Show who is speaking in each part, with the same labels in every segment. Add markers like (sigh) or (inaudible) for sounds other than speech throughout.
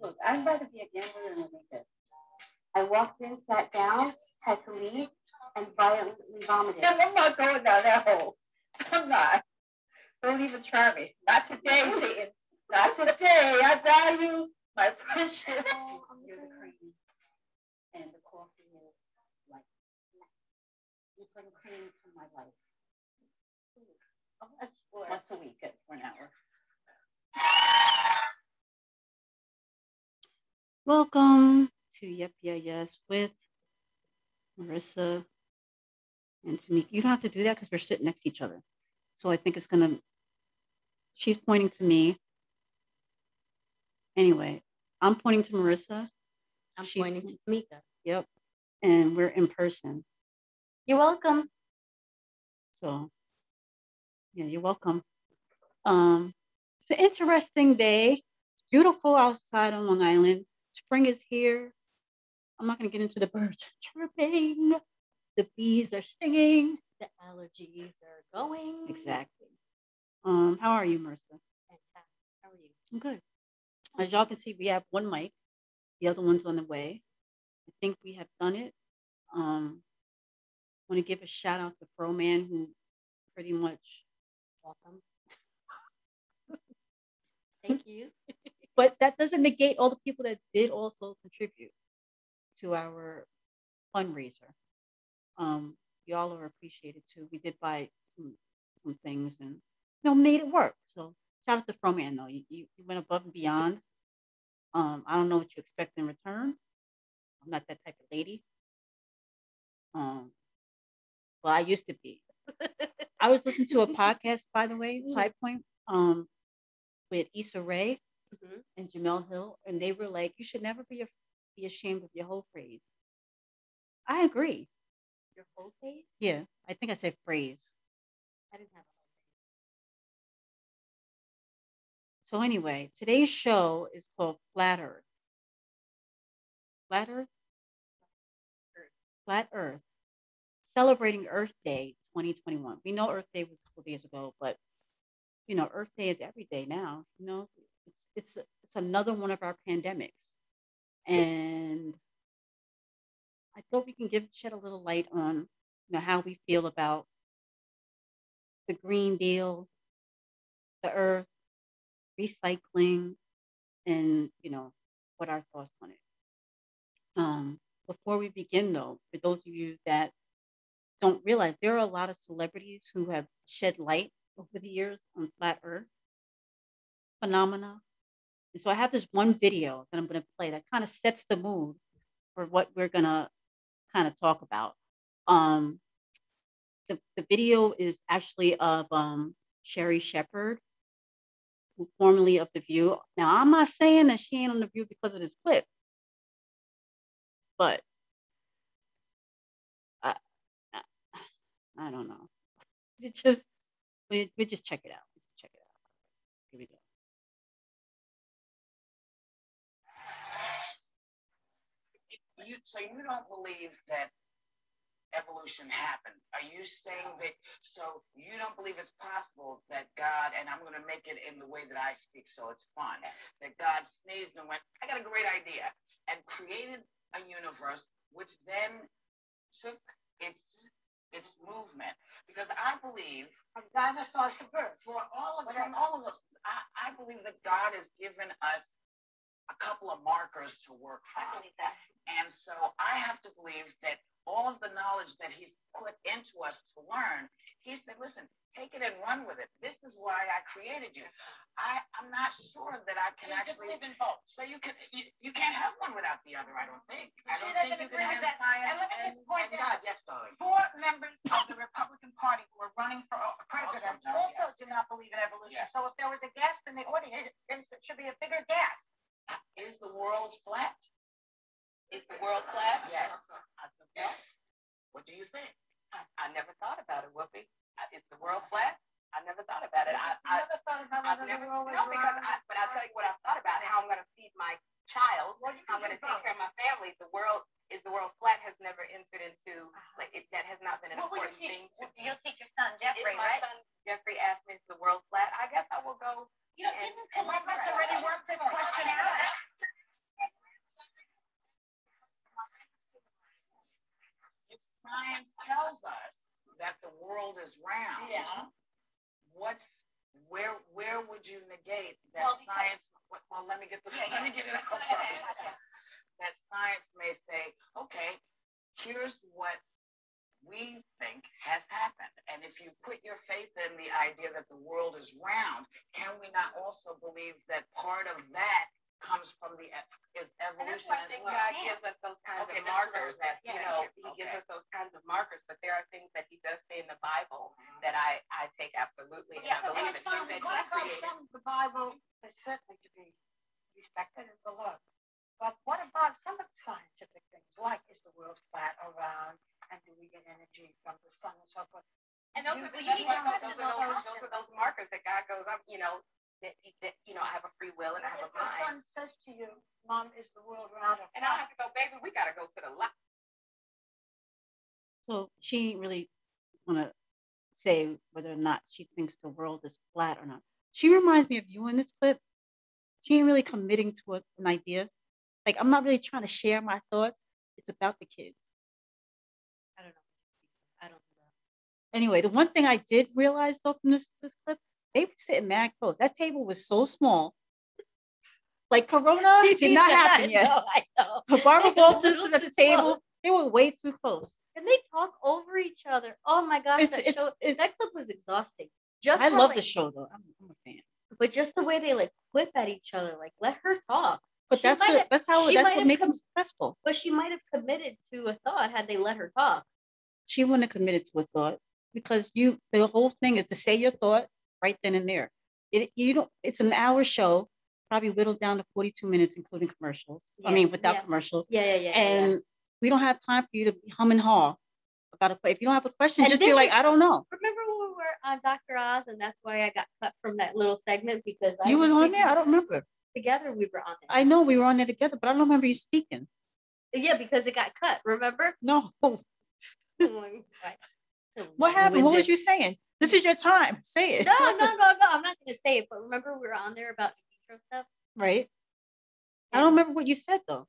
Speaker 1: Look, I'd rather be a gambler than a. I walked in, sat down, had to leave, and violently vomited.
Speaker 2: No, I'm not going down that hole. I'm not. Don't even try me. Not today, (laughs) Satan. Not today. I value my precious.
Speaker 1: You're the cream. And the coffee is like, you bring cream to my life.
Speaker 2: Oh, that's.
Speaker 1: Once a week for an hour. Welcome to Yep Yeah Yes with Marissa and Tamieka. You don't have to do that because we're sitting next to each other. So I think it's gonna. She's pointing to me. Anyway, I'm pointing to Marissa.
Speaker 3: I'm
Speaker 1: She's-
Speaker 3: pointing to Tamieka.
Speaker 1: Yep, and we're in person.
Speaker 3: You're welcome.
Speaker 1: So, yeah, you're welcome. Um, it's an interesting day. It's beautiful outside on Long Island. Spring is here. I'm not going to get into the birds (laughs) chirping. The bees are singing.
Speaker 3: The allergies are going.
Speaker 1: Exactly. Um, how are you, Marissa?
Speaker 3: Fantastic. How are you?
Speaker 1: I'm good. As y'all can see, we have one mic. The other one's on the way. I think we have done it. Um, want to give a shout out to Fro Man who pretty much
Speaker 3: Welcome. Thank you. (laughs)
Speaker 1: but that doesn't negate all the people that did also contribute to our fundraiser. Um, y'all are appreciated too. We did buy some, some things and you know made it work. So shout out to Froman though. You, you you went above and beyond. Um, I don't know what you expect in return. I'm not that type of lady. Um, well, I used to be. (laughs) I was listening to a podcast, by the way, Side Point, um, with Issa Rae
Speaker 3: Mhm.
Speaker 1: and Jemele Hill, and they were like, "You should never be a, be ashamed of your whole phrase." I agree.
Speaker 3: Your whole face?
Speaker 1: Yeah, I think I said phrase.
Speaker 3: I didn't have a whole phrase.
Speaker 1: So anyway, today's show is called Flat Earth. Flat Earth. Flat Earth, celebrating Earth Day 2021. We know Earth Day was a couple days ago, but you know, Earth Day is every day now. You know, it's it's it's another one of our pandemics, and I thought we can give shed a little light on you know how we feel about the Green Deal, the Earth, recycling, and you know what our thoughts on it. Um, before we begin, though, for those of you that don't realize, there are a lot of celebrities who have shed light over the years on flat Earth phenomena. And so I have this one video that I'm going to play that kind of sets the mood for what we're going to kind of talk about. Um, the, the video is actually of um, Sherri Shepherd, formerly of The View. Now, I'm not saying that she ain't on The View because of this clip, but I, I, I don't know. (laughs) It just, we, we just check it out. Check it out. Here we go.
Speaker 4: You, so you don't believe that evolution happened? Are you saying that? So you don't believe it's possible that God and I'm going to make it in the way that I speak, so it's fun. That God sneezed and went, "I got a great idea," and created a universe, which then took its its movement. Because I believe
Speaker 2: From dinosaurs to birds.
Speaker 4: for all of from all of those, I, I believe that God has given us a couple of markers to work
Speaker 2: I
Speaker 4: from.
Speaker 2: believe that.
Speaker 4: And so I have to believe that all of the knowledge that he's put into us to learn, he said, listen, take it and run with it. This is why I created you. I, I'm not sure that I can
Speaker 2: you
Speaker 4: actually
Speaker 2: believe in both.
Speaker 4: so you can you, you can't have one without the other, I don't think. I don't think you can have
Speaker 2: that.
Speaker 4: science
Speaker 2: And let me
Speaker 4: and,
Speaker 2: just point
Speaker 4: and
Speaker 2: out,
Speaker 4: God. Yes, darling.
Speaker 2: Four members of the Republican Party who are running for president
Speaker 4: Also,
Speaker 2: also
Speaker 4: yes.
Speaker 2: do not believe in evolution.
Speaker 4: Yes.
Speaker 2: So if there was a gasp in the audience, it should be a bigger gasp.
Speaker 4: Is the world flat?
Speaker 3: Is the world flat?
Speaker 4: Yes.
Speaker 3: I don't know.
Speaker 4: What do you think?
Speaker 3: I, I never thought about it, Whoopi. Is the world flat? I never thought about it. I, I
Speaker 2: never thought about
Speaker 3: I've
Speaker 2: it.
Speaker 3: Never,
Speaker 2: oh
Speaker 3: no, because I, but I'll tell you what I thought about how I'm going to feed my child.
Speaker 2: Well,
Speaker 3: I'm going to take care of my family. The world is the world flat has never entered into uh-huh. like it, that has not been an
Speaker 2: what
Speaker 3: important
Speaker 2: teach,
Speaker 3: thing. To
Speaker 2: you'll me. teach your son Jeffrey,
Speaker 3: if my son Jeffrey asked me, "Is the world flat?" I guess I will go.
Speaker 2: You know,
Speaker 3: and,
Speaker 2: didn't Columbus already work this question out?
Speaker 4: If science tells us that the world is round,
Speaker 2: yeah
Speaker 4: what's where where would you negate that
Speaker 2: Well,
Speaker 4: science? Well, well, let me get the
Speaker 2: Yeah,
Speaker 4: let me get it out first. That science may say, okay, here's what we think has happened, and if you put your faith in the idea that the world is round, can we not also believe that part of that comes from the e- is
Speaker 3: And that's
Speaker 4: evolution
Speaker 3: why I think
Speaker 4: well?
Speaker 3: God gives us those kinds
Speaker 4: Okay,
Speaker 3: of
Speaker 4: that's what I
Speaker 3: markers.
Speaker 4: That, asking.
Speaker 3: You know,
Speaker 4: Yeah,
Speaker 3: He gives us those kinds of markers, but there are things that He does say in the Bible mm-hmm. that I I take absolutely and I believe it. He said He created.
Speaker 2: some of the Bible is certainly to be respected and beloved. But what about some of the scientific things, like is the world flat or round, and do we get energy from the sun and so forth?
Speaker 3: And those
Speaker 2: You-
Speaker 3: are the,
Speaker 2: you
Speaker 3: those,
Speaker 2: don't
Speaker 3: are,
Speaker 2: have
Speaker 3: those, are those,
Speaker 2: those
Speaker 3: those are those markers that God goes, I'm, you know, that, that you know, I have a free will and I have
Speaker 2: If
Speaker 3: a
Speaker 2: the
Speaker 3: mind.
Speaker 2: son says to you, Mom, is the world round or
Speaker 3: And I have to go, baby, we gotta go to the left.
Speaker 1: So she ain't really want to say whether or not she thinks the world is flat or not. She reminds me of you in this clip. She ain't really committing to a- an idea. Like I'm not really trying to share my thoughts. It's about the kids.
Speaker 5: I don't know. I don't know.
Speaker 1: Anyway, the one thing I did realize though from this this clip, they were sitting mad close. That table was so small. Like Corona (laughs) did not happen yet.
Speaker 5: know, I know.
Speaker 1: Barbara Walters was at the (laughs)
Speaker 5: close.
Speaker 1: table. They were way too close.
Speaker 5: And they talk over each other. Oh my gosh,
Speaker 1: It's-
Speaker 5: that
Speaker 1: it's-
Speaker 5: show
Speaker 1: it's-
Speaker 5: that clip was exhausting. Just
Speaker 1: I love
Speaker 5: like,
Speaker 1: the show though. I'm, I'm a fan.
Speaker 5: but just the way they like quip at each other, like let her talk.
Speaker 1: But
Speaker 5: She
Speaker 1: that's the,
Speaker 5: have-
Speaker 1: that's how that's what makes
Speaker 5: com-
Speaker 1: them successful.
Speaker 5: But she might have committed to a thought had they let her talk.
Speaker 1: She wouldn't have committed to a thought because you the whole thing is to say your thought right then and there. It you don't. It's an hour show, probably whittled down to 42 minutes, including commercials. I mean, without
Speaker 5: yeah.
Speaker 1: commercials.
Speaker 5: Yeah, yeah, yeah. yeah, yeah.
Speaker 1: and we don't have time for you to hum and haw about a play. If you don't have a question,
Speaker 5: And
Speaker 1: just be like,
Speaker 5: is-
Speaker 1: I don't know.
Speaker 5: remember when we were on Dr. Oz, and that's why I got cut from that little segment because I
Speaker 1: You was on there. I don't remember.
Speaker 5: Together we were on there.
Speaker 1: I know we were on there together, but I don't remember you speaking.
Speaker 5: yeah, because it got cut. Remember?
Speaker 1: No.
Speaker 5: Oh (laughs)
Speaker 1: what happened? What was you saying? This is your time. Say it.
Speaker 5: No, no, no, no. I'm not gonna say it. But remember we were on there about in vitro stuff.
Speaker 1: Right. I don't remember what you said though.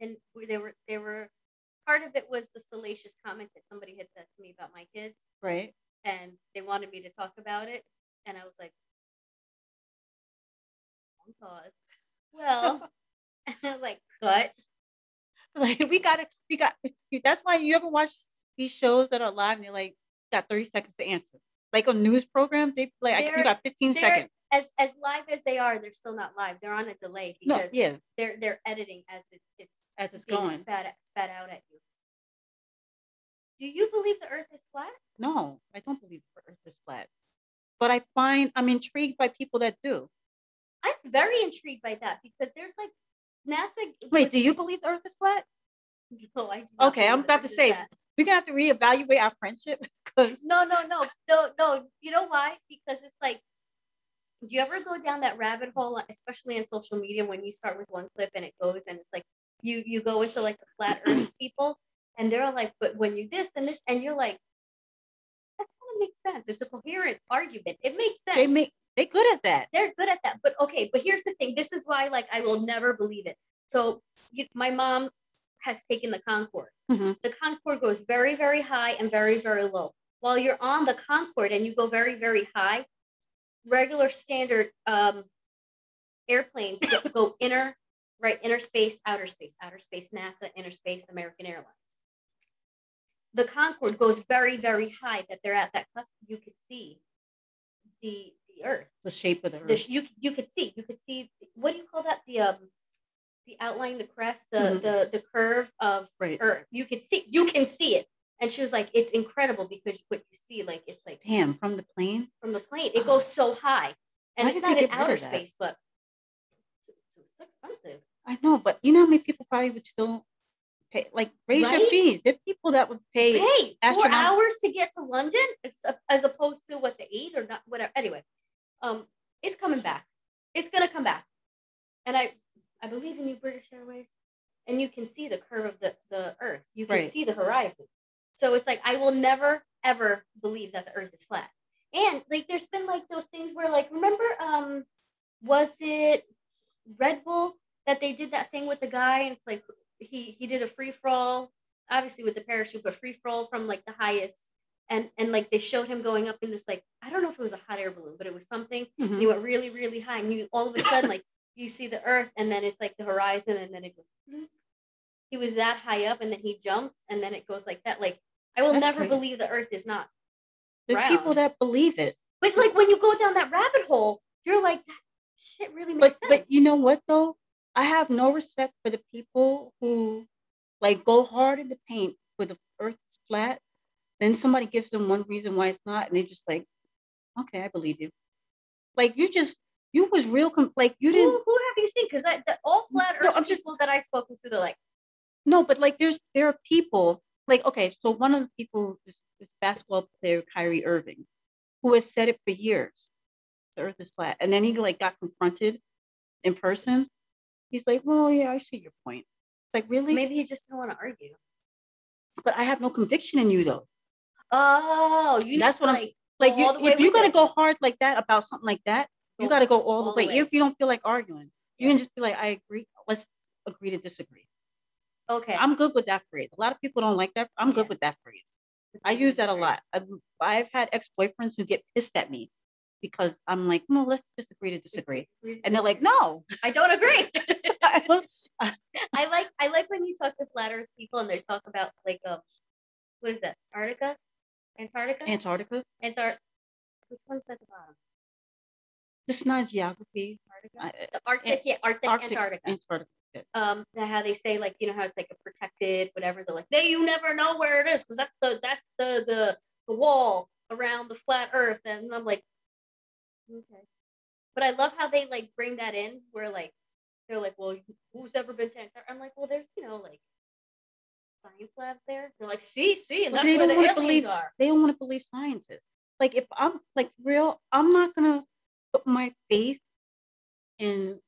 Speaker 5: and they were they were part of it was the salacious comment that somebody had said to me about my kids
Speaker 1: Right.
Speaker 5: and they wanted me to talk about it and i was like pause well and (laughs) (laughs) i was like cut (laughs)
Speaker 1: Like we got to we got that's why you ever watch these shows that are live and they're like got 30 seconds to answer. Like on news programs, they like I, you got 15 seconds.
Speaker 5: as as live as they are they're still not live they're on a delay
Speaker 1: No,
Speaker 5: because
Speaker 1: yeah,
Speaker 5: they're they're editing as it's it's
Speaker 1: as it's
Speaker 5: being
Speaker 1: going.
Speaker 5: spat, at, spat out at you do you believe the earth is flat
Speaker 1: No, I don't believe the earth is flat. But I find I'm intrigued by people that do.
Speaker 5: i'm very intrigued by that because there's like nasa
Speaker 1: Wait,
Speaker 5: was-
Speaker 1: do you believe the earth is flat?
Speaker 5: No, I do
Speaker 1: Okay, I'm about to say
Speaker 5: flat.
Speaker 1: We're gonna have to reevaluate our friendship (laughs) because
Speaker 5: No, no, no, no, no. You know why? Because it's like, do you ever go down that rabbit hole, especially in social media, when you start with one clip and it goes and it's like you you go into like the flat Earth (clears throat) people, and they're like, but when you this and this, and you're like, that kind of makes sense. It's a coherent argument. It makes sense.
Speaker 1: they make they good at that.
Speaker 5: They're good at that. But okay, but here's the thing. This is why, like, I will never believe it. So you, my mom has taken the Concorde.
Speaker 1: Mhm.
Speaker 5: The Concorde goes very, very high and very, very low. While you're on the Concorde and you go very, very high, regular standard um, airplanes go (coughs) inner, right, inner space, outer space, outer space, NASA, inner space, American Airlines. The Concorde goes very, very high that they're at that cusp. You could see the the Earth
Speaker 1: The shape of the earth.
Speaker 5: the you you could see you could see what do you call that the um the outline the crest the
Speaker 1: Mhm.
Speaker 5: the the curve of
Speaker 1: right.
Speaker 5: earth you could see you can see it. And she was like it's incredible because what you see like it's like
Speaker 1: Damn, from the plane.
Speaker 5: from the plane. It goes so high. And
Speaker 1: Why
Speaker 5: it's not in
Speaker 1: get rid of
Speaker 5: outer space but it's, it's expensive.
Speaker 1: I know, but you know how many people probably would still pay like raise your fees. There are people that would pay
Speaker 5: hey four hours to get to london as opposed to what the eight or not whatever. Anyway um it's coming back. It's gonna come back. And i i believe in you british airways. And you can see the curve of the the earth. You can
Speaker 1: Right.
Speaker 5: see the horizon. So it's like i will never ever believe that the earth is flat. And like there's been like those things where like remember um was it red bull that they did that thing with the guy? And it's like he he did a free fall obviously with the parachute but free fall from like the highest. And and like they showed him going up in this like I don't know if it was a hot air balloon, but it was something. And
Speaker 1: Mhm.
Speaker 5: he went really really high, and you all of a sudden like you see the Earth, and then it's like the horizon, and then it goes. Mm. He was that high up, and then he jumps, and then it goes like that. Like I will
Speaker 1: That's
Speaker 5: never
Speaker 1: crazy.
Speaker 5: believe the Earth is not.
Speaker 1: There are people that believe it.
Speaker 5: But like when you go down that rabbit hole, you're like that shit really makes
Speaker 1: But
Speaker 5: sense.
Speaker 1: but you know what though? I have no respect for the people who like go hard in the paint where the earth is flat. Then somebody gives them one reason why it's not, and they're just like, okay, I believe you. Like you just you was real com- like you didn't
Speaker 5: who have you seen? Because that all flat Earth No,
Speaker 1: I'm just-
Speaker 5: people that I've spoken to, they're like,
Speaker 1: No, but like there's there are people like okay, so one of the people is this basketball player Kyrie Irving, who has said it for years. The earth is flat. And then he like got confronted in person. He's like, Well, yeah, I see your point. Like, really?
Speaker 5: maybe he just didn't want to argue.
Speaker 1: But I have no conviction in you though.
Speaker 5: Oh, you
Speaker 1: That's what I'm
Speaker 5: like
Speaker 1: Like you,
Speaker 5: all the way
Speaker 1: if you
Speaker 5: with
Speaker 1: gotta
Speaker 5: it.
Speaker 1: go hard like that about something like that, you gotta go all,
Speaker 5: all
Speaker 1: the way.
Speaker 5: way.
Speaker 1: If you don't feel like arguing, you can just be like, I agree. Let's agree to disagree.
Speaker 5: okay.
Speaker 1: I'm good with that phrase. A lot of people don't like that. I'm good
Speaker 5: Yeah.
Speaker 1: with that phrase. I use that a lot. I've, I've had ex boyfriends who get pissed at me because I'm like, no, let's disagree to disagree. (laughs) And they're like, no.
Speaker 5: I don't agree. (laughs)
Speaker 1: I don't-
Speaker 5: I like I like when you talk to flat Earth people and they talk about like um, what is that? Antarctica, Antarctica,
Speaker 1: Antarctica.
Speaker 5: Antarctica. Which one's at the bottom?
Speaker 1: This is not geography.
Speaker 5: Antarctica. The Arctic, yeah, Arctic,
Speaker 1: Arctic,
Speaker 5: Antarctica.
Speaker 1: Antarctica.
Speaker 5: um how they say like you know how it's like a protected whatever they're like they you never know where it is because that's the that's the the the wall around the flat earth and i'm like okay but i love how they like bring that in where like they're like well who's ever been to Antarctica? i'm like well there's you know like science labs there they're like see see and
Speaker 1: But
Speaker 5: that's
Speaker 1: they
Speaker 5: where
Speaker 1: don't
Speaker 5: the
Speaker 1: want to believe.
Speaker 5: are
Speaker 1: They don't want to believe scientists. Like if I'm like real, I'm not gonna put my faith in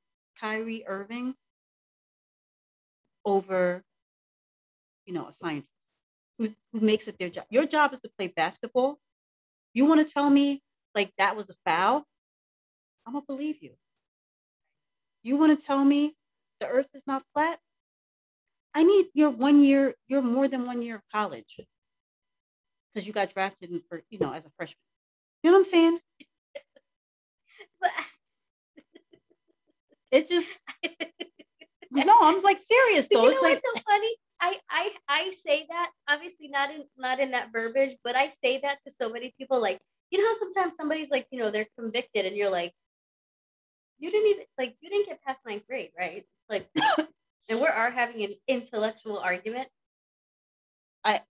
Speaker 1: Kyrie Irving over, you know, a scientist who, who makes it their job. Your job is to play basketball. You want to tell me like that was a foul? I'm gonna believe you. You want to tell me the Earth is not flat? I need your one year, your more than one year of college because you got drafted in for you know as a freshman. You know what I'm saying?
Speaker 5: But
Speaker 1: It just no, I'm like serious
Speaker 5: But
Speaker 1: though.
Speaker 5: you know
Speaker 1: like
Speaker 5: what's so funny? I, I I say that obviously not in not in that verbiage, but I say that to so many people. Like you know how sometimes somebody's like you know they're convicted and you're like, you didn't even like you didn't get past ninth grade, right? Like, (coughs) and we are having an intellectual argument.
Speaker 1: I-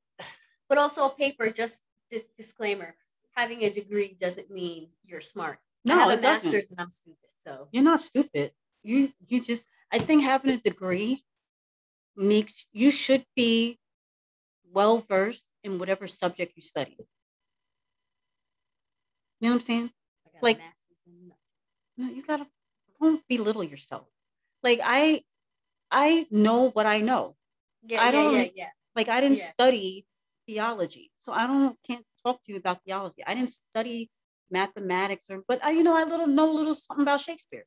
Speaker 5: but also a paper. Just dis- disclaimer: having a degree doesn't mean you're smart. I
Speaker 1: no,
Speaker 5: have a
Speaker 1: doesn't.
Speaker 5: master's and I'm stupid. So
Speaker 1: You're not stupid. You you just I think having a degree makes you should be well versed in whatever subject you study. You know what I'm saying?
Speaker 5: I
Speaker 1: Like-
Speaker 5: a master's in
Speaker 1: No, you gotta don't belittle yourself. Like I I know what I know.
Speaker 5: yeah,
Speaker 1: I
Speaker 5: yeah, yeah,
Speaker 1: don't-
Speaker 5: yeah.
Speaker 1: like I didn't
Speaker 5: Yeah.
Speaker 1: study theology, so I don't can't talk to you about theology. I didn't study mathematics or, but I, you know, I little know a little something about Shakespeare.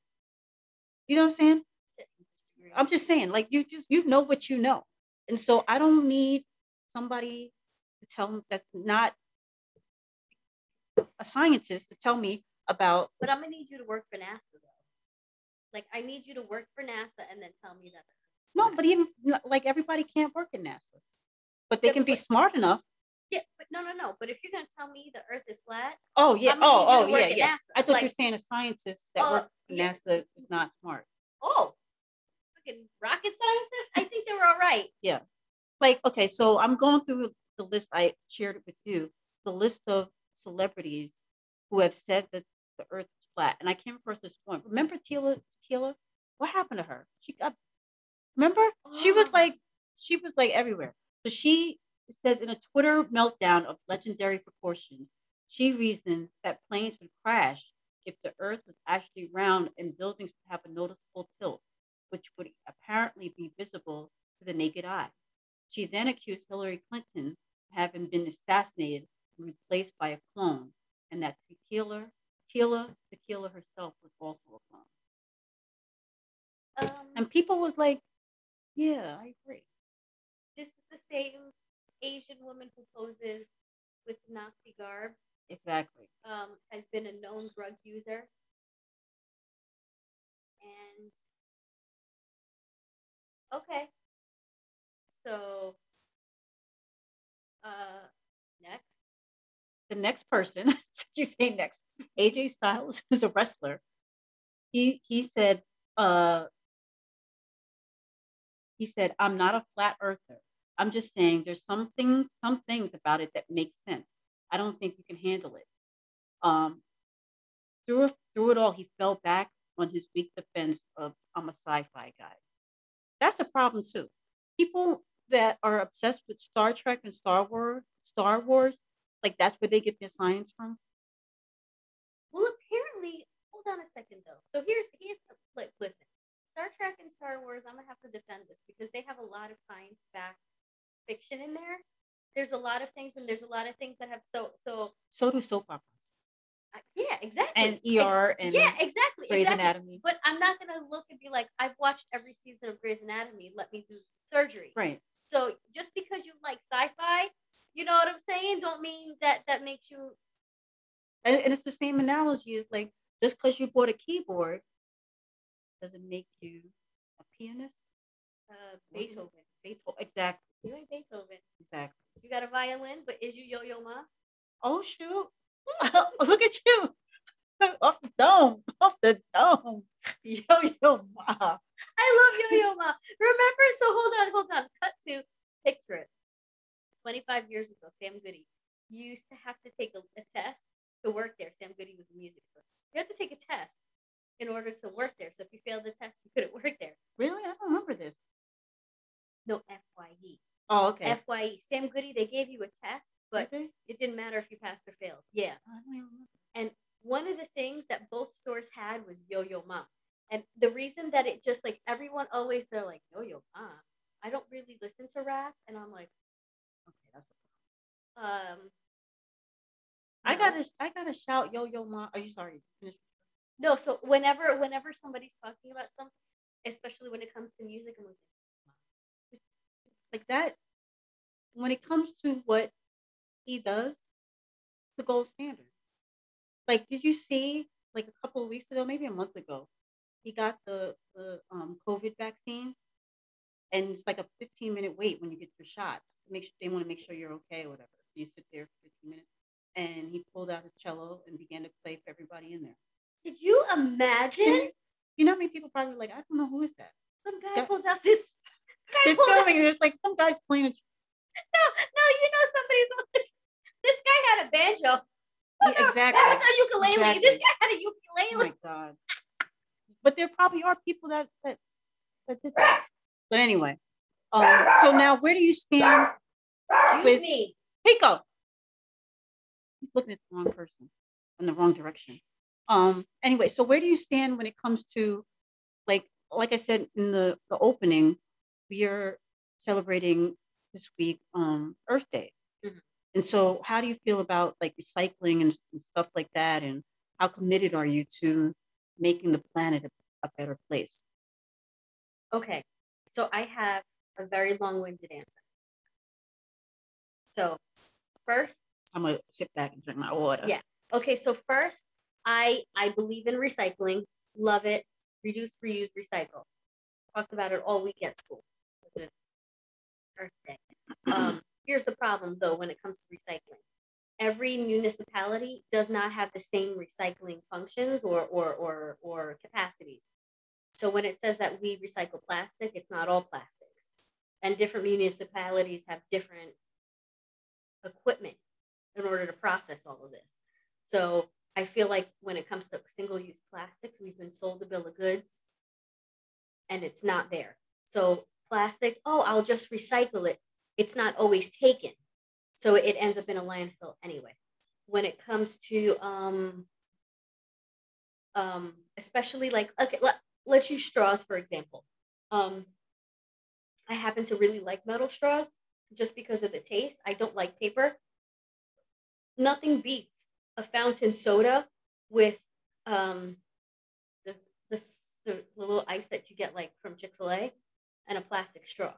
Speaker 1: You know what I'm saying? I'm just saying, like you just you know what you know, and so I don't need somebody to tell me that's not a scientist to tell me about.
Speaker 5: But I'm gonna need you to work for NASA though. Like I need you to work for NASA and then tell me that.
Speaker 1: No, but even like everybody can't work in NASA, but they can be smart enough.
Speaker 5: Yeah, but no, no, no. But if you're gonna tell me the Earth is flat,
Speaker 1: Oh yeah.
Speaker 5: I'm gonna need
Speaker 1: oh,
Speaker 5: you
Speaker 1: Oh
Speaker 5: oh
Speaker 1: yeah yeah.
Speaker 5: NASA.
Speaker 1: I thought
Speaker 5: Like-
Speaker 1: you were saying a scientist that
Speaker 5: Oh,
Speaker 1: worked for
Speaker 5: yeah.
Speaker 1: NASA is not smart.
Speaker 5: oh, fucking rocket scientists, I think they were all right.
Speaker 1: Yeah, like, okay, so I'm going through the list I shared with you, the list of celebrities who have said that the earth is flat. And I came across this one. Remember Tila Tequila? What happened to her? She got remember? She was
Speaker 5: Oh.
Speaker 1: like, she was like everywhere. So she says in a Twitter meltdown of legendary proportions, she reasoned that planes would crash if the earth was actually round and buildings would have a noticeable tilt, which would apparently be visible to the naked eye. She then accused Hillary Clinton of having been assassinated and replaced by a clone, and that Tequila, Tila Tequila herself was also a clone.
Speaker 5: Um,
Speaker 1: And people was like, "Yeah, I agree."
Speaker 5: this is the same Asian woman who poses with Nazi garb,
Speaker 1: Exactly.
Speaker 5: um, has been a known drug user. And okay. So uh next.
Speaker 1: The next person, (laughs) you say next, AJ Styles, (laughs) who's a wrestler. He he said, uh, he said, I'm not a flat earther. I'm just saying there's something, some things about it that make sense. I don't think you can handle it. Um, through through it all, he fell back on his weak defense of I'm a sci-fi guy. That's the problem too. People that are obsessed with Star Trek and Star Wars, Star Wars, like that's where they get their science from.
Speaker 5: Well, apparently, hold on a second though. So here's here's the like listen. Star Trek and Star Wars, I'm gonna have to defend this because they have a lot of science backed fiction in there. There's a lot of things, and there's a lot of things that have so so.
Speaker 1: So do soap operas
Speaker 5: uh, Yeah, exactly.
Speaker 1: and
Speaker 5: Ex-
Speaker 1: ER and
Speaker 5: yeah, exactly.
Speaker 1: Grey's
Speaker 5: exactly.
Speaker 1: Anatomy.
Speaker 5: But I'm not gonna look and be like, I've watched every season of Grey's Anatomy. Let me do surgery.
Speaker 1: Right.
Speaker 5: So just because you like sci-fi, you know what I'm saying, don't mean that that makes you.
Speaker 1: And, and it's the same analogy as like just because you bought a keyboard doesn't make you a pianist.
Speaker 5: Uh, Beethoven.
Speaker 1: Beethoven. Exactly.
Speaker 5: You ain't Beethoven.
Speaker 1: Exactly.
Speaker 5: You got a violin, but is you yo-yo ma?
Speaker 1: Oh shoot! (laughs) Look at you. (laughs) Off the dome. Off the dome. Yo yo ma.
Speaker 5: I love yo-yo ma. Remember? So hold on, hold on. Cut to picture it. 25 years ago, Sam Goody used to have to take a, a test to work there. Sam Goody was a music store. You have to take a test in order to work there. So if you failed the test, you couldn't work there.
Speaker 1: Really? I don't remember this.
Speaker 5: No FYE.
Speaker 1: Oh, okay.
Speaker 5: FYE. Sam Goody, they gave you a test, but
Speaker 1: Okay.
Speaker 5: it didn't matter if you passed or failed. Yeah.
Speaker 1: I don't even remember.
Speaker 5: And one of the things that both stores had was Yo Yo Ma. And the reason that it just like everyone always they're like Yo Yo Ma. I don't really listen to rap, and I'm like,
Speaker 1: Okay, that's.
Speaker 5: um,
Speaker 1: I
Speaker 5: no.
Speaker 1: gotta, I gotta shout yo yo ma. Are you sorry?
Speaker 5: No. So whenever whenever somebody's talking about something, especially when it comes to music, I'm like,
Speaker 1: Like that. When it comes to what he does, the gold standard. Like, did you see like a couple of weeks ago, maybe a month ago, he got the the um, COVID vaccine, and it's like a 15 minute wait when you get your shot. To make sure they want to make sure you're okay or whatever. So you sit there for 15 minutes, and he pulled out his cello and began to play for everybody in there.
Speaker 5: did you imagine
Speaker 1: you- know how many people probably like, I don't know who is that.
Speaker 5: some guy
Speaker 1: guy-
Speaker 5: pulled out this? This guy
Speaker 1: They're
Speaker 5: pulled out-
Speaker 1: filming. There's like some guys playing. A,
Speaker 5: no, no, you know somebody's (laughs) this guy had a banjo.
Speaker 1: Yeah, exactly.
Speaker 5: That's a ukulele. This guy had a ukulele.
Speaker 1: oh my god! But there probably are people that that that did that. But anyway, um, so now where do you stand,
Speaker 5: Excuse
Speaker 1: with-
Speaker 5: me.
Speaker 1: Pico? He's looking at the wrong person in the wrong direction. Um. Anyway, so where do you stand when it comes to, like, like I said in the the opening, we are celebrating this week um Earth Day.
Speaker 5: Mhm.
Speaker 1: And so, how do you feel about like recycling and, and stuff like that? And how committed are you to making the planet a, a better place?
Speaker 5: Okay, so I have a very long-winded answer. So, first,
Speaker 1: I'm gonna sit back and drink my water.
Speaker 5: Yeah. okay, so first, I I believe in recycling, love it, reduce, reuse, recycle. Talked about it all week at school. Um, (clears throat) here's the problem though when it comes to recycling. Every municipality does not have the same recycling functions or or or, or capacities. So when it says that we recycle plastic, it's not all plastics. And different municipalities have different equipment in order to process all of this. So I feel like when it comes to single use plastics, we've been sold a bill of goods and it's not there. So plastic, oh, I'll just recycle it. It's not always taken. So it ends up in a landfill anyway. When it comes to, um, um, especially like, okay, let, let's use straws, for example. Um, I happen to really like metal straws just because of the taste. I don't like paper. Nothing beats a fountain soda with um, the, the, the little ice that you get like from Chick fil A and a plastic straw.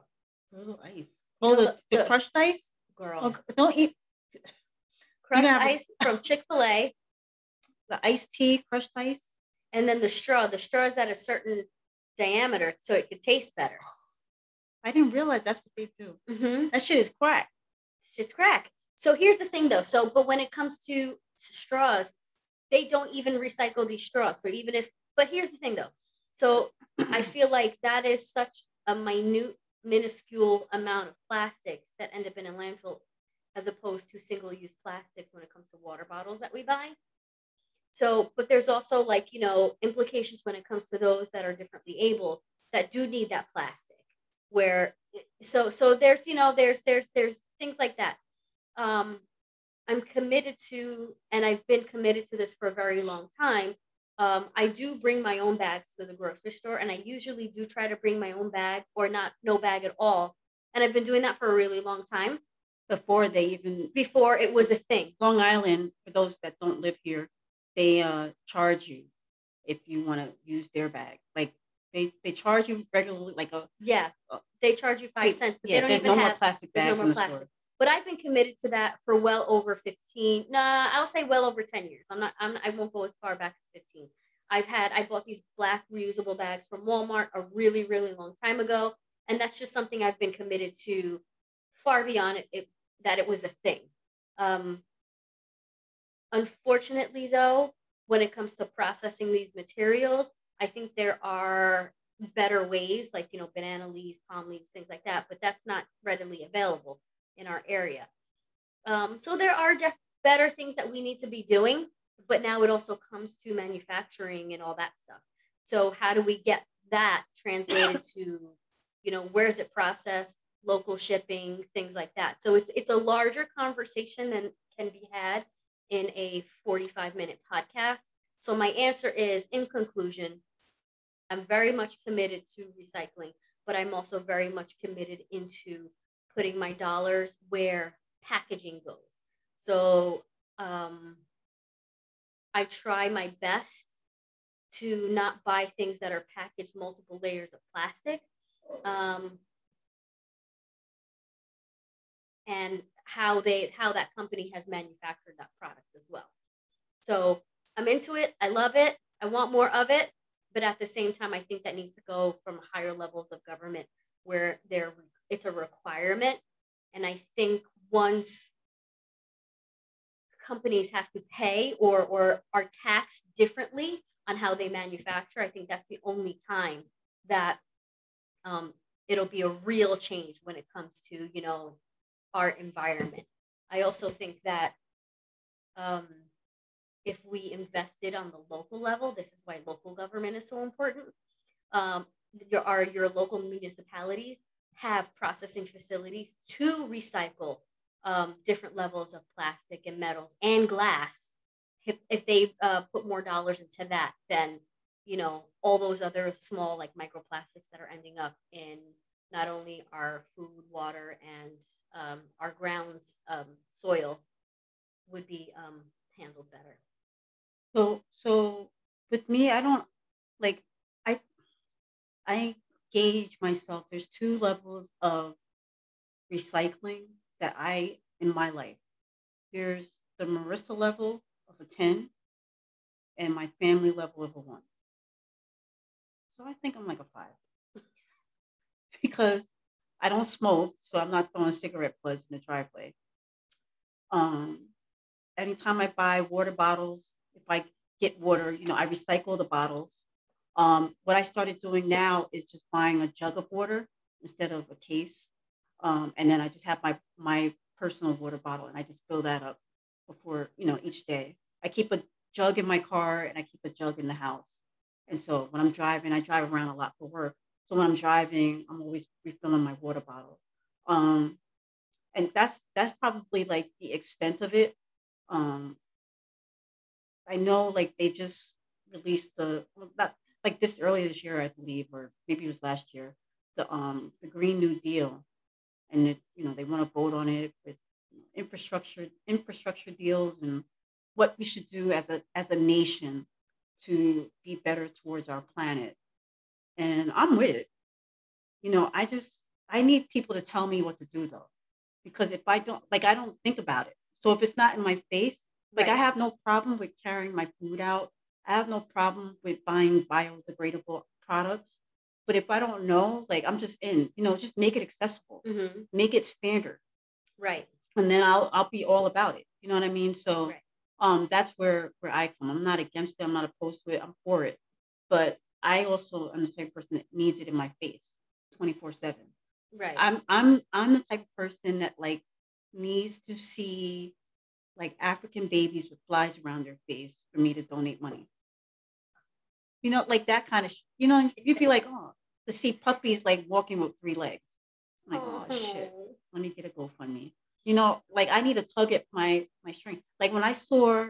Speaker 1: Little ice. Oh, the, the
Speaker 5: the-
Speaker 1: crushed ice.
Speaker 5: Girl.
Speaker 1: Oh, don't eat.
Speaker 5: crushed
Speaker 1: have-
Speaker 5: ice from Chick Fil A,
Speaker 1: The iced tea, crushed ice.
Speaker 5: and then the straw. The straw is at a certain diameter, so it could taste better.
Speaker 1: I didn't realize that's what they do.
Speaker 5: Mm-hmm.
Speaker 1: That shit is crack.
Speaker 5: shit's crack. So here's the thing though. So, but when it comes to straws, they don't even recycle these straws. So even if, but here's the thing though. So I feel like that is such a minute, minuscule amount of plastics that end up in a landfill as opposed to single use plastics when it comes to water bottles that we buy. So, but there's also like, you know, implications when it comes to those that are differently able that do need that plastic where so so there's you know there's there's there's things like that um i'm committed to and i've been committed to this for a very long time um i do bring my own bags to the grocery store and i usually do try to bring my own bag or not no bag at all and i've been doing that for a really long time
Speaker 1: Before they even
Speaker 5: before it was a thing
Speaker 1: Long Island, for those that don't live here, they uh charge you if you want to use their bag. Like they they charge you regularly, like a
Speaker 5: yeah
Speaker 1: Uh,
Speaker 5: they charge you five
Speaker 1: wait,
Speaker 5: cents but
Speaker 1: yeah.
Speaker 5: they don't
Speaker 1: There's
Speaker 5: even
Speaker 1: no
Speaker 5: have
Speaker 1: more plastic
Speaker 5: there's
Speaker 1: bags
Speaker 5: no
Speaker 1: in the
Speaker 5: plastic
Speaker 1: store.
Speaker 5: But I've been committed to that for well over 15. Nah, I'll say well over 10 years. I'm not, I'm, I won't go as far back as 15. I've had, I bought these black reusable bags from Walmart a really, really long time ago. And that's just something I've been committed to far beyond it, it that it was a thing. Um, unfortunately, though, when it comes to processing these materials, I think there are better ways, like you know, banana leaves, palm leaves, things like that. But that's not readily available in our area. Um, so there are def- better things that we need to be doing, but now it also comes to manufacturing and all that stuff. So how do we get that translated to, you know, where is it processed, local shipping, things like that. So it's it's a larger conversation than can be had in a 45 minute podcast. So my answer is in conclusion, I'm very much committed to recycling, but I'm also very much committed into putting my dollars where packaging goes. So um, I try my best to not buy things that are packaged multiple layers of plastic. Um, and how they how that company has manufactured that product as well. So I'm into it. I love it. I want more of it. But at the same time, I think that needs to go from higher levels of government where there it's a requirement. And I think once companies have to pay or or are taxed differently on how they manufacture, I think that's the only time that um, it'll be a real change when it comes to you know our environment. I also think that um, if we invested on the local level, this is why local government is so important. Um, your, our, your local municipalities have processing facilities to recycle um, different levels of plastic and metals and glass. If, if they uh, put more dollars into that, then you know all those other small like microplastics that are ending up in not only our food, water, and um, our grounds, um, soil would be um, handled better.
Speaker 1: So so with me, I don't like I I gauge myself. There's two levels of recycling that I in my life. Here's the Marissa level of a 10 and my family level of a one. So I think I'm like a five. (laughs) because I don't smoke, so I'm not throwing cigarette butts in the driveway. Um, anytime I buy water bottles, if I get water, you know, I recycle the bottles. Um, what I started doing now is just buying a jug of water instead of a case. Um, and then I just have my my personal water bottle and I just fill that up before, you know, each day. I keep a jug in my car and I keep a jug in the house. And so when I'm driving, I drive around a lot for work. So when I'm driving, I'm always refilling my water bottle. Um, and that's that's probably like the extent of it. Um, I know like they just released the not like this earlier this year, I believe, or maybe it was last year, the um the Green New Deal, and it, you know they want to vote on it with infrastructure infrastructure deals and what we should do as a as a nation to be better towards our planet. And I'm with it. You know, I just I need people to tell me what to do though, because if I don't like, I don't think about it. So if it's not in my face, like I have no problem with carrying my food out. I have no problem with buying biodegradable products. But if I don't know, like I'm just in, you know, just make it accessible,
Speaker 5: Mhm.
Speaker 1: make it standard,
Speaker 5: Right.
Speaker 1: and then I'll I'll be all about it. You know what I mean? So
Speaker 5: Right.
Speaker 1: um that's where where I come. I'm not against it, I'm not opposed to it, I'm for it. But I also am the type of person that needs it in my face 24-7.
Speaker 5: Right.
Speaker 1: I'm I'm I'm the type of person that like needs to see like African babies with flies around their face for me to donate money. You know, like that kind of, sh- you know, you'd be like, oh, to see puppies like walking with three legs. I'm like, oh shit,
Speaker 5: Oh.
Speaker 1: let me get a GoFundMe. You know, like I need to tug at my my string. Like when I saw,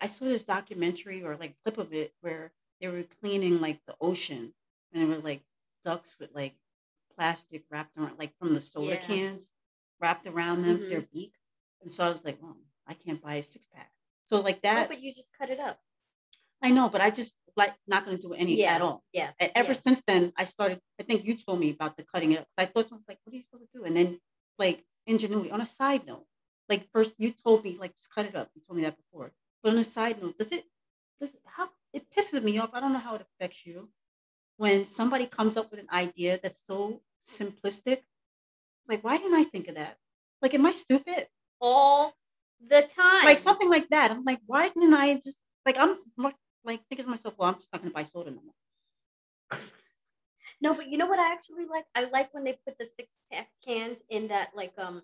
Speaker 1: I saw this documentary or like clip of it where they were cleaning like the ocean and there were like ducks with like plastic wrapped around, like from the soda
Speaker 5: Yeah.
Speaker 1: cans wrapped around them,
Speaker 5: Mhm.
Speaker 1: their beak. And so I was like, oh, I can't buy a six pack. So like
Speaker 5: No,
Speaker 1: that,
Speaker 5: but you just cut it up.
Speaker 1: I know, but I just like not going to do any
Speaker 5: Yeah.
Speaker 1: at all.
Speaker 5: Yeah.
Speaker 1: And ever
Speaker 5: Yeah.
Speaker 1: since then, I started. I think you told me about the cutting it. up. I thought I was like, what are you supposed to do? And then like ingenuity. On a side note, like first you told me like just cut it up. You told me that before. But on a side note, does it? Does it, how it pisses me off? I don't know how it affects you when somebody comes up with an idea that's so simplistic. Like, why didn't I think of that? Like, am I stupid?
Speaker 5: All the time.
Speaker 1: Like something like that. I'm like, why didn't I just like I'm more- like thinking to myself, well, I'm just not gonna buy soda no more.
Speaker 5: No, but you know what I actually like? I like when they put the six pack cans in that like um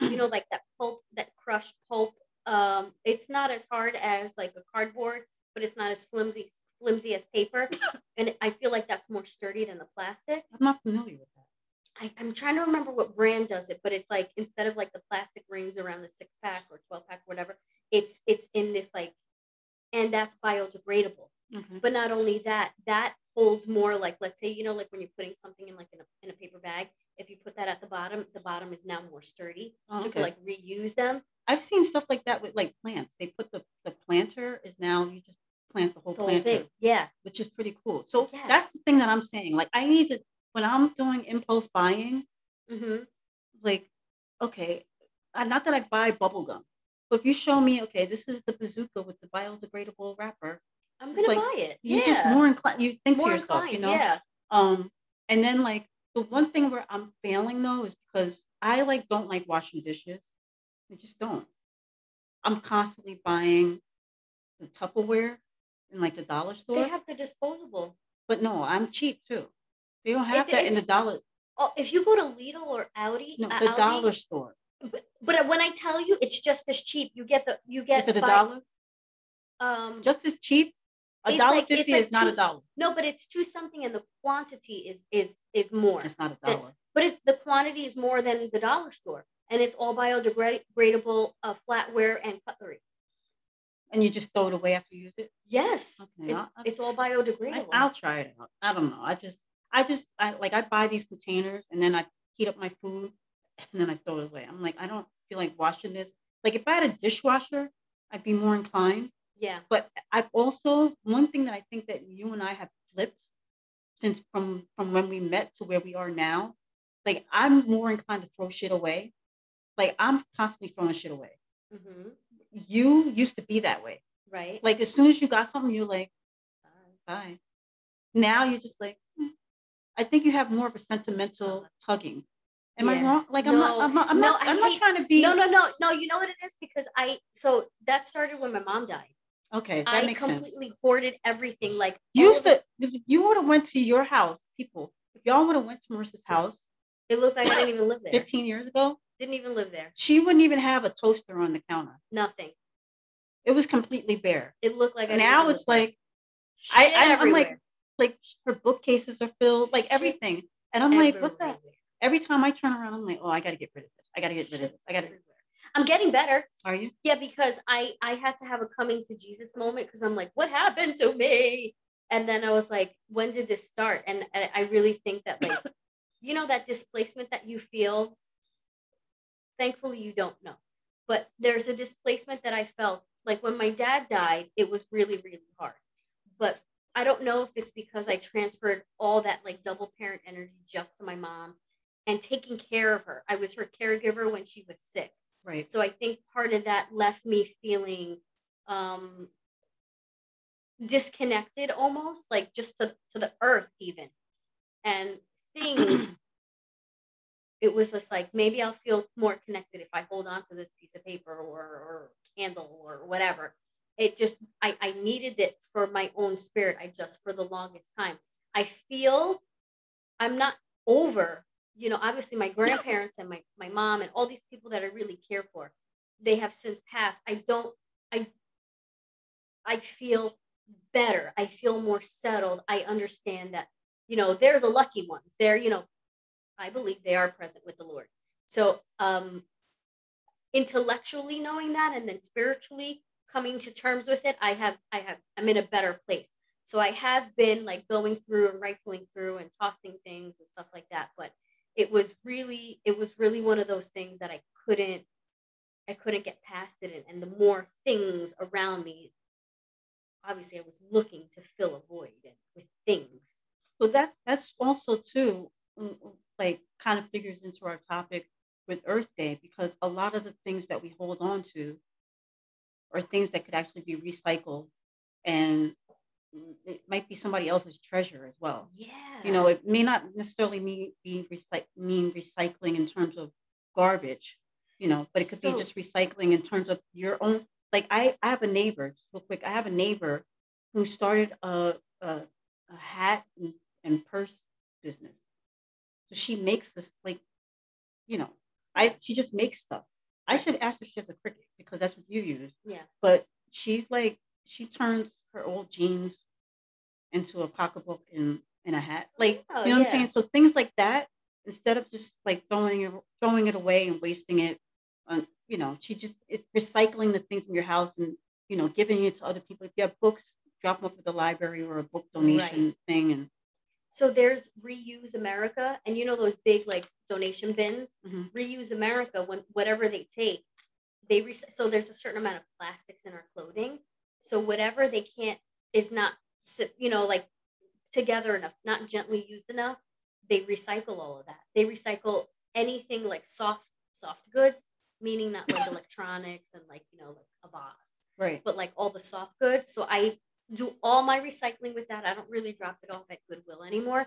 Speaker 5: you know like that pulp that crushed pulp. Um it's not as hard as like a cardboard, but it's not as flimsy flimsy as paper. (laughs) and I feel like that's more sturdy than the plastic.
Speaker 1: I'm not familiar with that.
Speaker 5: I, I'm trying to remember what brand does it, but it's like instead of like the plastic rings around the six pack or 12 pack, or whatever, it's it's in this like and that's biodegradable.
Speaker 1: Okay.
Speaker 5: But not only that, that holds more like let's say, you know, like when you're putting something in like in a, in a paper bag, if you put that at the bottom, the bottom is now more sturdy.
Speaker 1: Oh,
Speaker 5: so you can like reuse them.
Speaker 1: I've seen stuff like that with like plants. They put the the planter is now you just plant the whole
Speaker 5: The whole
Speaker 1: planter,
Speaker 5: thing. Yeah.
Speaker 1: which is pretty cool. So
Speaker 5: Yes.
Speaker 1: that's the thing that I'm saying. Like I need to when I'm doing impulse buying,
Speaker 5: hmm
Speaker 1: like okay, uh, not that I buy bubble gum, but if you show me, okay, this is the bazooka with the biodegradable wrapper,
Speaker 5: I'm gonna
Speaker 1: like,
Speaker 5: buy it.
Speaker 1: you
Speaker 5: yeah.
Speaker 1: just more inclined. You think
Speaker 5: More
Speaker 1: to yourself,
Speaker 5: inclined,
Speaker 1: you know.
Speaker 5: Yeah.
Speaker 1: Um, and then like the one thing where I'm failing though is because I like don't like washing dishes. I just don't. I'm constantly buying the Tupperware in like the dollar store.
Speaker 5: They have the disposable.
Speaker 1: but no, I'm cheap too. They don't have
Speaker 5: It-
Speaker 1: that in the dollar.
Speaker 5: Oh, if you go to Lidl or Aldi,
Speaker 1: No,
Speaker 5: uh,
Speaker 1: the
Speaker 5: Aldi,
Speaker 1: dollar store.
Speaker 5: But, but when I tell you, it's just as cheap. You get the you get
Speaker 1: Is it a
Speaker 5: by-
Speaker 1: dollar?
Speaker 5: Um,
Speaker 1: Just as cheap. A dollar
Speaker 5: like-
Speaker 1: fifty
Speaker 5: like
Speaker 1: is not a dollar.
Speaker 5: no, but it's two something, and the quantity is is is more.
Speaker 1: It's not a dollar.
Speaker 5: But it's the quantity is more than the dollar store, and it's all biodegradable uh, flatware and cutlery.
Speaker 1: And you just throw it away after you use it.
Speaker 5: Yes,
Speaker 1: Okay,
Speaker 5: it's,
Speaker 1: I- I-
Speaker 5: it's all
Speaker 1: I,
Speaker 5: biodegradable.
Speaker 1: I'll try it out. I don't know. I just, I just, I like, I buy these containers and then I heat up my food and then I throw it away. I'm like, I don't feel like washing this. Like, if I had a dishwasher, I'd be more inclined.
Speaker 5: yeah,
Speaker 1: But I've also one thing that I think that you and I have flipped since from from when we met to where we are now. Like, I'm more inclined to throw shit away. Like, I'm constantly throwing shit away.
Speaker 5: hmm
Speaker 1: You used to be that way.
Speaker 5: right.
Speaker 1: Like, as soon as you got something, you're like, bye. Now you're just like. I think you have more of a sentimental tugging. Am I wrong? Like I'm not. I'm not. I'm
Speaker 5: No,
Speaker 1: not. I'm not trying to be.
Speaker 5: no, no, no, no. You know what it is because I so that started when my mom died.
Speaker 1: Okay, that
Speaker 5: I
Speaker 1: makes sense.
Speaker 5: I completely hoarded everything. Like
Speaker 1: You used to. If you would have went to your house, people. If y'all would have went to Marissa's house
Speaker 5: It looked like I didn't even live there.
Speaker 1: 15 years ago,
Speaker 5: Didn't even live there.
Speaker 1: she wouldn't even have a toaster on the counter.
Speaker 5: Nothing.
Speaker 1: It was completely bare.
Speaker 5: It looked like
Speaker 1: now it's like I, I I'm like. Like her bookcases are filled, like everything, and I'm like, what the? Every time I turn around, I'm like, oh, I got to get rid of this. I got to get rid of this. I got to.
Speaker 5: Everywhere. I'm getting better.
Speaker 1: Are you?
Speaker 5: Yeah, because I I had to have a coming to Jesus moment because I'm like, what happened to me? And then I was like, when did this start? And I, I really think that like, (coughs) you know, that displacement that you feel. Thankfully, you don't know, but there's a displacement that I felt like when my dad died. It was really really hard, but I don't know if it's because I transferred all that like double parent energy just to my mom and taking care of her. I was her caregiver when she was sick.
Speaker 1: Right.
Speaker 5: So I think part of that left me feeling um, disconnected almost, like just to, to the earth, even. And (clears throat) things, it was just like maybe I'll feel more connected if I hold on to this piece of paper or, or candle or whatever. It just, I, I needed it for my own spirit. I just, for the longest time. I feel I'm not over you know, obviously my grandparents and my, my mom and all these people that I really care for, they have since passed. I don't, I, I feel better. I feel more settled. I understand that, you know, they're the lucky ones. They're, you know, I believe they are present with the Lord. So, um, intellectually knowing that and then spiritually coming to terms with it, I have, I have, I'm in a better place. So I have been like going through and rifling through and tossing things and stuff like that. But it was really it was really one of those things that I couldn't I couldn't get past it and, and the more things around me obviously I was looking to fill a void with things.
Speaker 1: Well that that's also too mm, like kind of figures into our topic with Earth Day because a lot of the things that we hold on to are things that could actually be recycled and it might be somebody else's treasure as well.
Speaker 5: Yeah.
Speaker 1: You know, it may not necessarily mean be recy- mean recycling in terms of garbage, you know, but it could so, be just recycling in terms of your own. Like I, I have a neighbor, just real quick. I have a neighbor who started a a, a hat and, and purse business. So she makes this like, you know, I she just makes stuff. I should ask if she has a Cricut because that's what you use.
Speaker 5: Yeah.
Speaker 1: But she's like she turns her old jeans into a pocketbook and, and a hat. Like oh, you know yeah. what I'm saying? So things like that, instead of just like throwing it throwing it away and wasting it, on, you know, she just is recycling the things in your house and you know giving it to other people. If you have books, drop them off at the library or a book donation right. thing and.
Speaker 5: So there's Reuse America, and you know those big like donation bins.
Speaker 1: Mm-hmm.
Speaker 5: Reuse America, when whatever they take, they re- so there's a certain amount of plastics in our clothing. So whatever they can't is not you know like together enough, not gently used enough, they recycle all of that. They recycle anything like soft soft goods, meaning not like (coughs) electronics and like you know like a boss,
Speaker 1: right?
Speaker 5: But like all the soft goods. So I do all my recycling with that. I don't really drop it off at Goodwill anymore.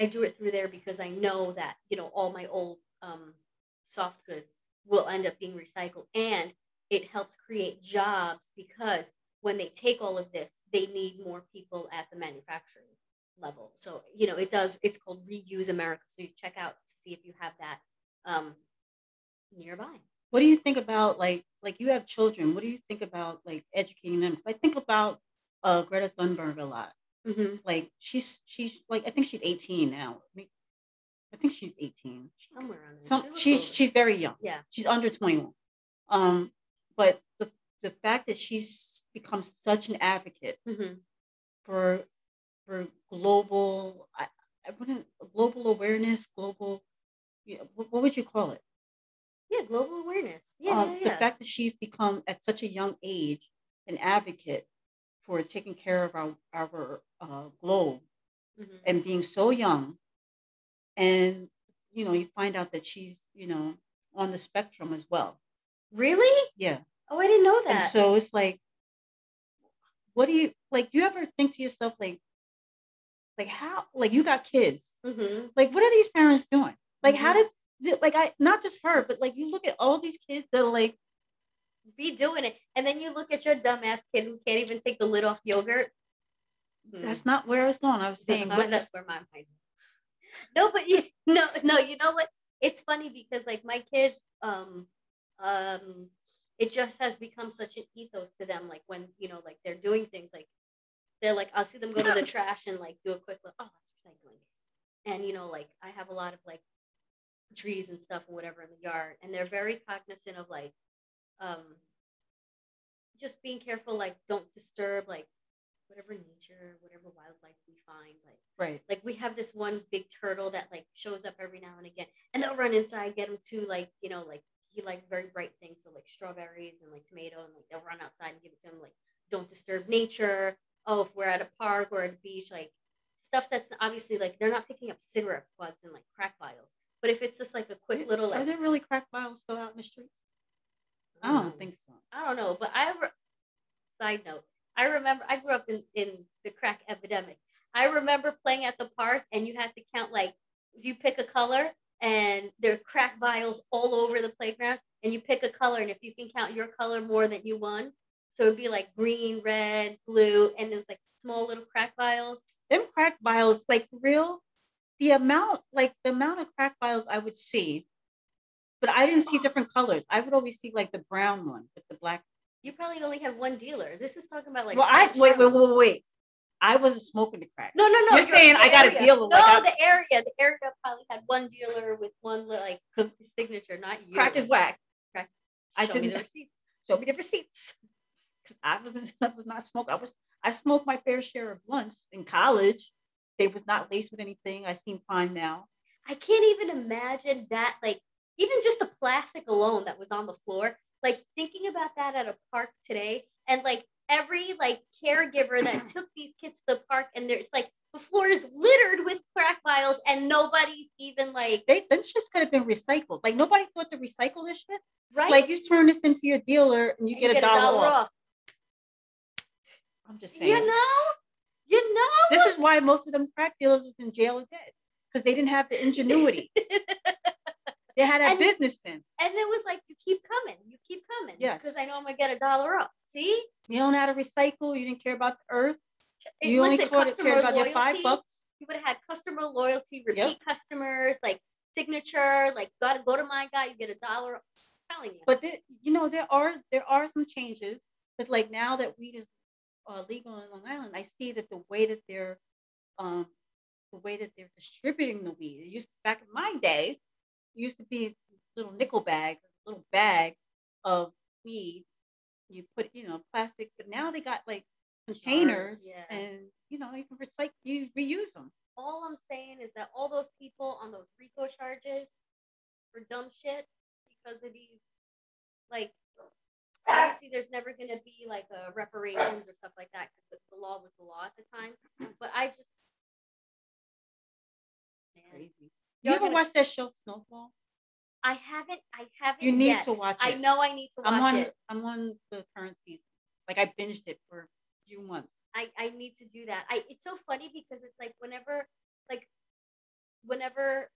Speaker 5: I do it through there because I know that you know all my old um, soft goods will end up being recycled, and it helps create jobs because when they take all of this, they need more people at the manufacturing level. So, you know, it does, it's called Reuse America. So you check out to see if you have that um, nearby.
Speaker 1: What do you think about like, like you have children, what do you think about like educating them? I think about uh, Greta Thunberg a lot.
Speaker 5: Mm-hmm.
Speaker 1: Like she's, she's like, I think she's 18 now. I, mean, I think she's 18.
Speaker 5: Somewhere around there.
Speaker 1: Some, she she's, she's very young.
Speaker 5: Yeah.
Speaker 1: She's under 21. Um, but the, the fact that she's become such an advocate
Speaker 5: mm-hmm.
Speaker 1: for for global I, I wouldn't global awareness, global you know, what, what, would you call it?
Speaker 5: Yeah, global awareness. Yeah, um,
Speaker 1: yeah, yeah, The fact that she's become at such a young age an advocate for taking care of our our uh, globe
Speaker 5: mm-hmm.
Speaker 1: and being so young, and you know you find out that she's you know on the spectrum as well.
Speaker 5: Really?
Speaker 1: Yeah.
Speaker 5: Oh, I didn't know that.
Speaker 1: And so it's like, what do you like? Do you ever think to yourself like, like how like you got kids?
Speaker 5: Mm-hmm.
Speaker 1: Like, what are these parents doing? Like, mm-hmm. how did like I not just her, but like you look at all these kids that are like
Speaker 5: be doing it, and then you look at your dumbass kid who can't even take the lid off yogurt.
Speaker 1: That's not where I was going. I was saying,
Speaker 5: but that's where my mind. No, but you (laughs) no no. You know what? It's funny because like my kids, um, um, it just has become such an ethos to them. Like when, you know, like they're doing things like they're like, I'll see them go to the (laughs) trash and like do a quick look. Oh, that's recycling. And, you know, like I have a lot of like trees and stuff and whatever in the yard. And they're very cognizant of like, um, just being careful, like don't disturb like whatever nature, whatever wildlife we find. Like
Speaker 1: right.
Speaker 5: Like we have this one big turtle that like shows up every now and again. And they'll run inside, get him to like, you know, like he likes very bright things, so like strawberries and like tomato, and like they'll run outside and give it to him. Like, don't disturb nature. Oh, if we're at a park or at a beach, like stuff that's obviously like they're not picking up cigarette butts and like crack vials. But if it's just like a quick little, like,
Speaker 1: are there really crack vials still out in the streets? I don't think so.
Speaker 5: I don't know, but I. Re- side note: I remember I grew up in in the crack epidemic. I remember playing at the park, and you had to count like you pick a color, and there are crack vials all over the playground, and you pick a color, and if you can count your color more than you won, so it'd be like green, red, blue, and it was like small little crack vials.
Speaker 1: Them crack vials, like real, the amount, like the amount of crack vials I would see, but I didn't see different colors. I would always see like the brown one with the black.
Speaker 5: You probably only had one dealer. This is talking about like.
Speaker 1: well, I wait, wait, wait, wait. I wasn't smoking the crack.
Speaker 5: No, no, no.
Speaker 1: You're saying I got a dealer,
Speaker 5: No,
Speaker 1: like I-
Speaker 5: the area. The area probably had one dealer with one like signature, not you.
Speaker 1: Crack is whack. I
Speaker 5: Show me
Speaker 1: didn't-
Speaker 5: the (laughs) receipt.
Speaker 1: Show me the receipts. Because I wasn't, (laughs) I was not smoking. I was, I smoked my fair share of blunts in college. They was not laced with anything. I seem fine now.
Speaker 5: I can't even imagine that. Like even just the plastic alone that was on the floor. Like thinking about that at a park today, and like every like caregiver that (clears throat) took these kids to the park, and there's like the floor is littered with crack vials, and nobody's even like
Speaker 1: They, them shits could have been recycled. Like nobody thought to recycle this shit.
Speaker 5: right.
Speaker 1: Like you turn this into your dealer and you,
Speaker 5: and
Speaker 1: get, a dollar, off.
Speaker 5: off.
Speaker 1: I'm just saying.
Speaker 5: You know, you know.
Speaker 1: This is why most of them crack dealers is in jail or dead because they didn't have the ingenuity. (laughs) they had a
Speaker 5: And-
Speaker 1: business sense.
Speaker 5: And it was like, you keep coming, you keep coming.
Speaker 1: Yes.
Speaker 5: Because I know I'm gonna get a dollar up. See?
Speaker 1: You don't know how to recycle. You didn't care about the earth. You only
Speaker 5: listen,
Speaker 1: cared,
Speaker 5: customer
Speaker 1: cared about your five bucks.
Speaker 5: You would have had customer loyalty, repeat customers, like signature, like gotta go to my guy, you get a dollar. I'm telling you.
Speaker 1: But there, you know there are there are some changes. Because like now that weed is uh, legal in Long Island, I see that the way that they're um, the way that they're distributing the weed. It used to, back in my day, used to be little nickel bag, little bag of weed. You put you know plastic, but now they got like containers,
Speaker 5: yeah.
Speaker 1: and you know you can recycle, you reuse them.
Speaker 5: all I'm saying is that all those people on those RICO charges for dumb shit because of these, like, obviously there's never going to be like a reparations or stuff like that because the, the law was the law at the time. But I just,
Speaker 1: It's
Speaker 5: Man.
Speaker 1: You ever
Speaker 5: gonna-
Speaker 1: watch that show Snowfall?
Speaker 5: I haven't, I haven't.
Speaker 1: You need
Speaker 5: yet.
Speaker 1: to watch it.
Speaker 5: I know I need to watch
Speaker 1: I'm on
Speaker 5: it.
Speaker 1: I'm on the current season. Like I binged it for a few months.
Speaker 5: I, I need to do that. I it's so funny because it's like whenever like whenever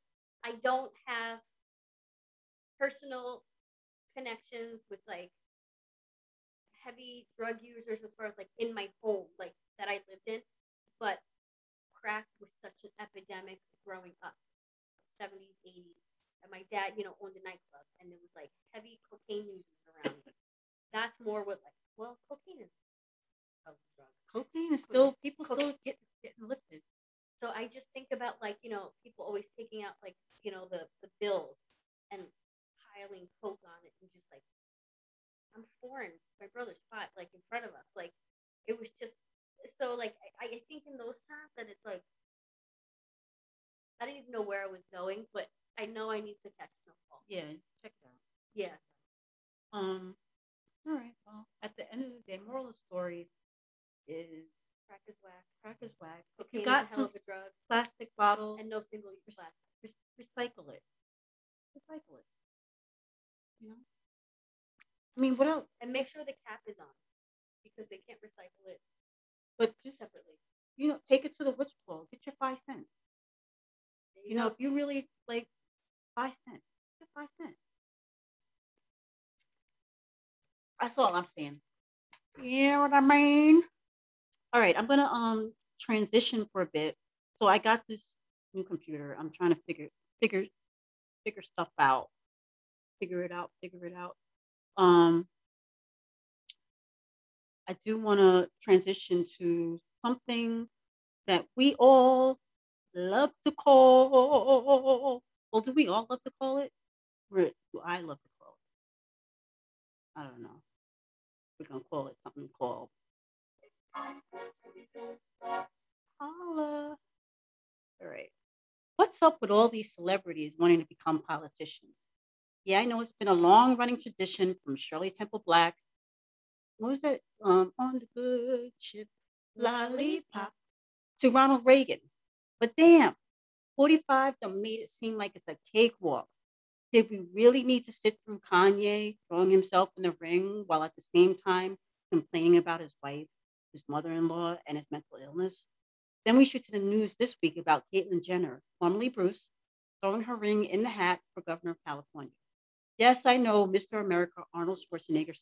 Speaker 5: I don't have personal connections with like heavy drug users as far as like in my home, like that I lived in, but crack was such an epidemic growing up, 70s, 80s. And my dad, you know, owned a nightclub and there was like heavy cocaine users around. That's more what like, well, cocaine is a drug.
Speaker 1: Cocaine is still people
Speaker 5: Cocaine.
Speaker 1: still get getting lifted.
Speaker 5: So I just think about like, you know, people always taking out like, you know, the the bills and piling coke on it and just like I'm foreign. My brother's five, like in front of us. Like it was just so like I, I think in those times that it's like I didn't even know where I was going, but I know I need to catch snowfall.
Speaker 1: Yeah, check it out.
Speaker 5: Yeah.
Speaker 1: Um, all right. Well, at the end of the day, moral of the story is
Speaker 5: Crack is whack.
Speaker 1: crack is whack. If you got some
Speaker 5: of a drug
Speaker 1: plastic bottle,
Speaker 5: and no single use plastic.
Speaker 1: re- recycle it. Recycle it. You know. I mean, what else?
Speaker 5: And make sure the cap is on because they can't recycle it
Speaker 1: But just
Speaker 5: separately.
Speaker 1: you know, take it to the witch bowl. Get your five cents. You know, if you really like five cents, five cents. That's all I'm saying. You know what I mean? All right, I'm gonna um transition for a bit. So I got this new computer. I'm trying to figure figure figure stuff out. Figure it out, figure it out. Um I do want to transition to something that we all love to call. Well, do we all love to call it? Or do I love to call it? I don't know. We're gonna call it something called holla. All right. What's up with all these celebrities wanting to become politicians? Yeah, I know it's been a long running tradition from Shirley Temple Black. What was that? Um, on the good ship, lollipop, to Ronald Reagan. But damn, 45 done made it seem like it's a cakewalk. Did we really need to sit through Kanye throwing himself in the ring while at the same time complaining about his wife, his mother in law, and his mental illness? Then we shoot to the news this week about Caitlyn Jenner, formerly Bruce, throwing her ring in the hat for governor of California. Yes, I know Mr. America Arnold Schwarzenegger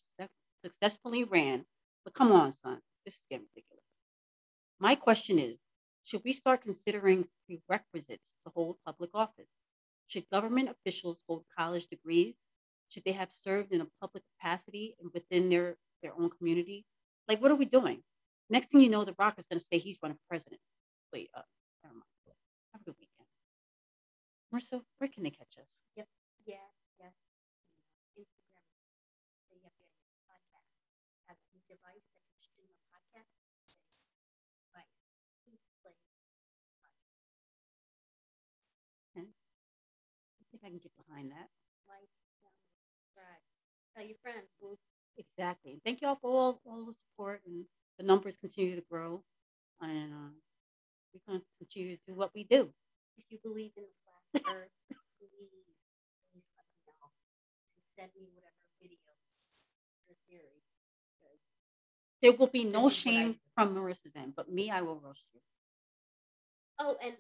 Speaker 1: successfully ran, but come on, son, this is getting ridiculous. My question is should we start considering prerequisites to hold public office? Should government officials hold college degrees? Should they have served in a public capacity and within their, their own community? Like, what are we doing? Next thing you know, The Rock is going to say he's running for president. Wait, uh, never mind. Have a good weekend. Marissa, where can they catch us?
Speaker 5: Yep. Yeah. Yes. Instagram. So you have your podcast. Have a device that can stream a podcast. Device. Please play.
Speaker 1: I think I can get behind that.
Speaker 5: Subscribe. Tell your friends.
Speaker 1: Exactly. Thank you all for all, all the support and the numbers continue to grow. And uh, we're going to continue to do what we do.
Speaker 5: If you believe in the flat earth, (laughs) please, please let me know. And send me whatever video your theory.
Speaker 1: There will be no
Speaker 5: This is what I
Speaker 1: shame from Marissa's end, but me, I will roast you.
Speaker 5: Oh, and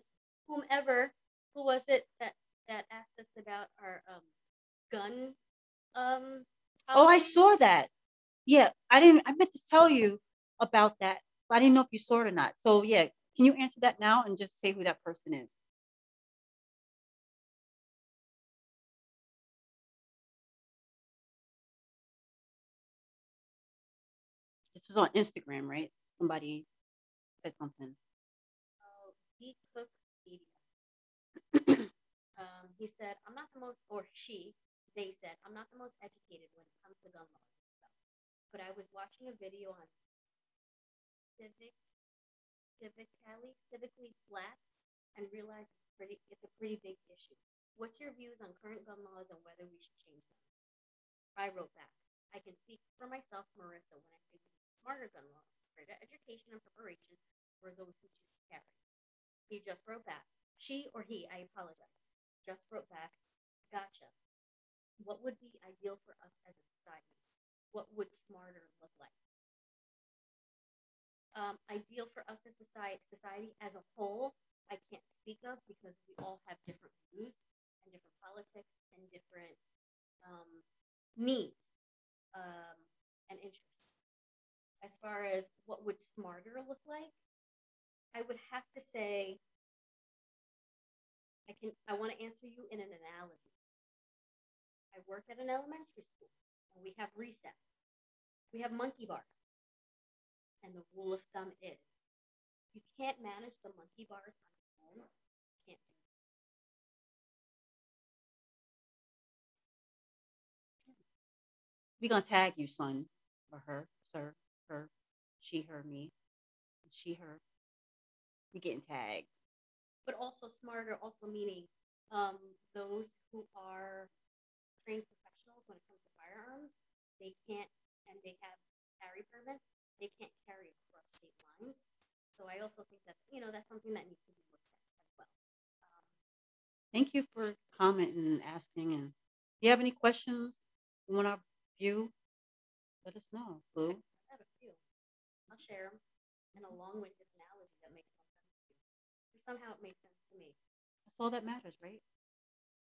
Speaker 5: whomever, who was it that that asked us about our um gun um?
Speaker 1: Oh, I saw that. Yeah, I didn't. I meant to tell you about that, but I didn't know if you saw it or not. So yeah, can you answer that now and just say who that person is? This was on Instagram, right? Somebody said something.
Speaker 5: Oh, cook media. (clears throat) he said, "I'm not the most," or she, they said, "I'm not the most educated when it comes to gun laws and stuff." But I was watching a video on civic, civically, civically black, and realized it's pretty, it's a pretty big issue. What's your views on current gun laws and whether we should change them? I wrote back. I can speak for myself, Marissa, when I say smarter gun laws, greater education and preparation for those who choose to carry. He just wrote back. She or he, I apologize, just wrote back. Gotcha. What would be ideal for us as a society? What would smarter look like? Um, ideal for us as society, society as a whole, I can't speak of because we all have different views and different politics and different um, needs um, and interests. As far as what would smarter look like, I would have to say I can I want to answer you in an analogy. I work at an elementary school and we have recess. We have monkey bars. And the rule of thumb is you can't manage the monkey bars on your own, you can't do.
Speaker 1: We're gonna tag you, son, or her, sir, her, she, her, me, she, her. We're getting tagged.
Speaker 5: But also smarter, also meaning um, those who are trained professionals when it comes to firearms, they can't, and they have carry permits, they can't carry across state lines. So I also think that, you know, that's something that needs to be looked at as well. Um,
Speaker 1: Thank you for commenting and asking. And if you have any questions you want to view, let us know, Boo.
Speaker 5: I have a few. I'll share them in a long-winded analogy that makes no sense to you. Or somehow it makes sense to me.
Speaker 1: That's all that matters, right?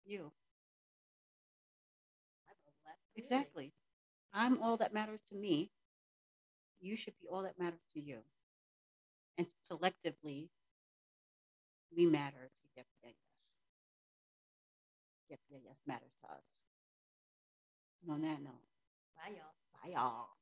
Speaker 1: You.
Speaker 5: I love that. Really.
Speaker 1: Exactly. I'm all that matters to me. You should be all that matters to you. And collectively, we matter to Deputy Yes. Deputy Yes matters to us. And on that note,
Speaker 5: Bye, y'all.
Speaker 1: bye y'all.